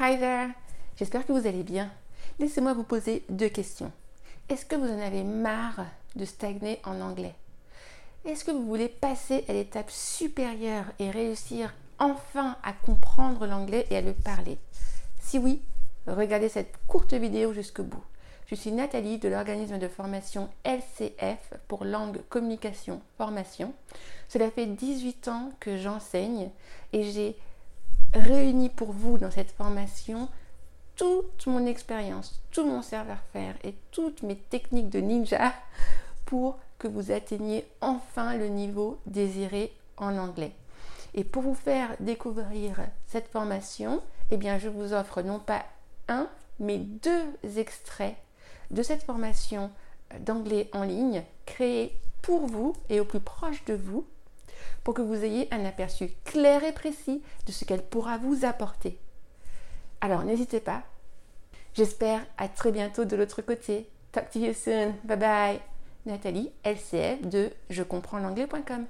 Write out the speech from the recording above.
Hi there, j'espère que vous allez bien. Laissez-moi vous poser deux questions. Est-ce que vous en avez marre de stagner en anglais? Est-ce que vous voulez passer à l'étape supérieure et réussir enfin à comprendre l'anglais et à le parler? Si oui, regardez cette courte vidéo jusqu'au bout. Je suis Nathalie de l'organisme de formation LCF pour langue, communication, formation. Cela fait 18 ans que j'enseigne et j'ai réuni pour vous dans cette formation toute mon expérience, tout mon savoir-faire et toutes mes techniques de ninja pour que vous atteigniez enfin le niveau désiré en anglais. Et pour vous faire découvrir cette formation, eh bien, je vous offre non pas un, mais deux extraits de cette formation d'anglais en ligne créée pour vous et au plus proche de vous pour que vous ayez un aperçu clair et précis de ce qu'elle pourra vous apporter. Alors n'hésitez pas. J'espère à très bientôt de l'autre côté. Talk to you soon. Bye bye. Nathalie, LCF de je comprends l'anglais.com.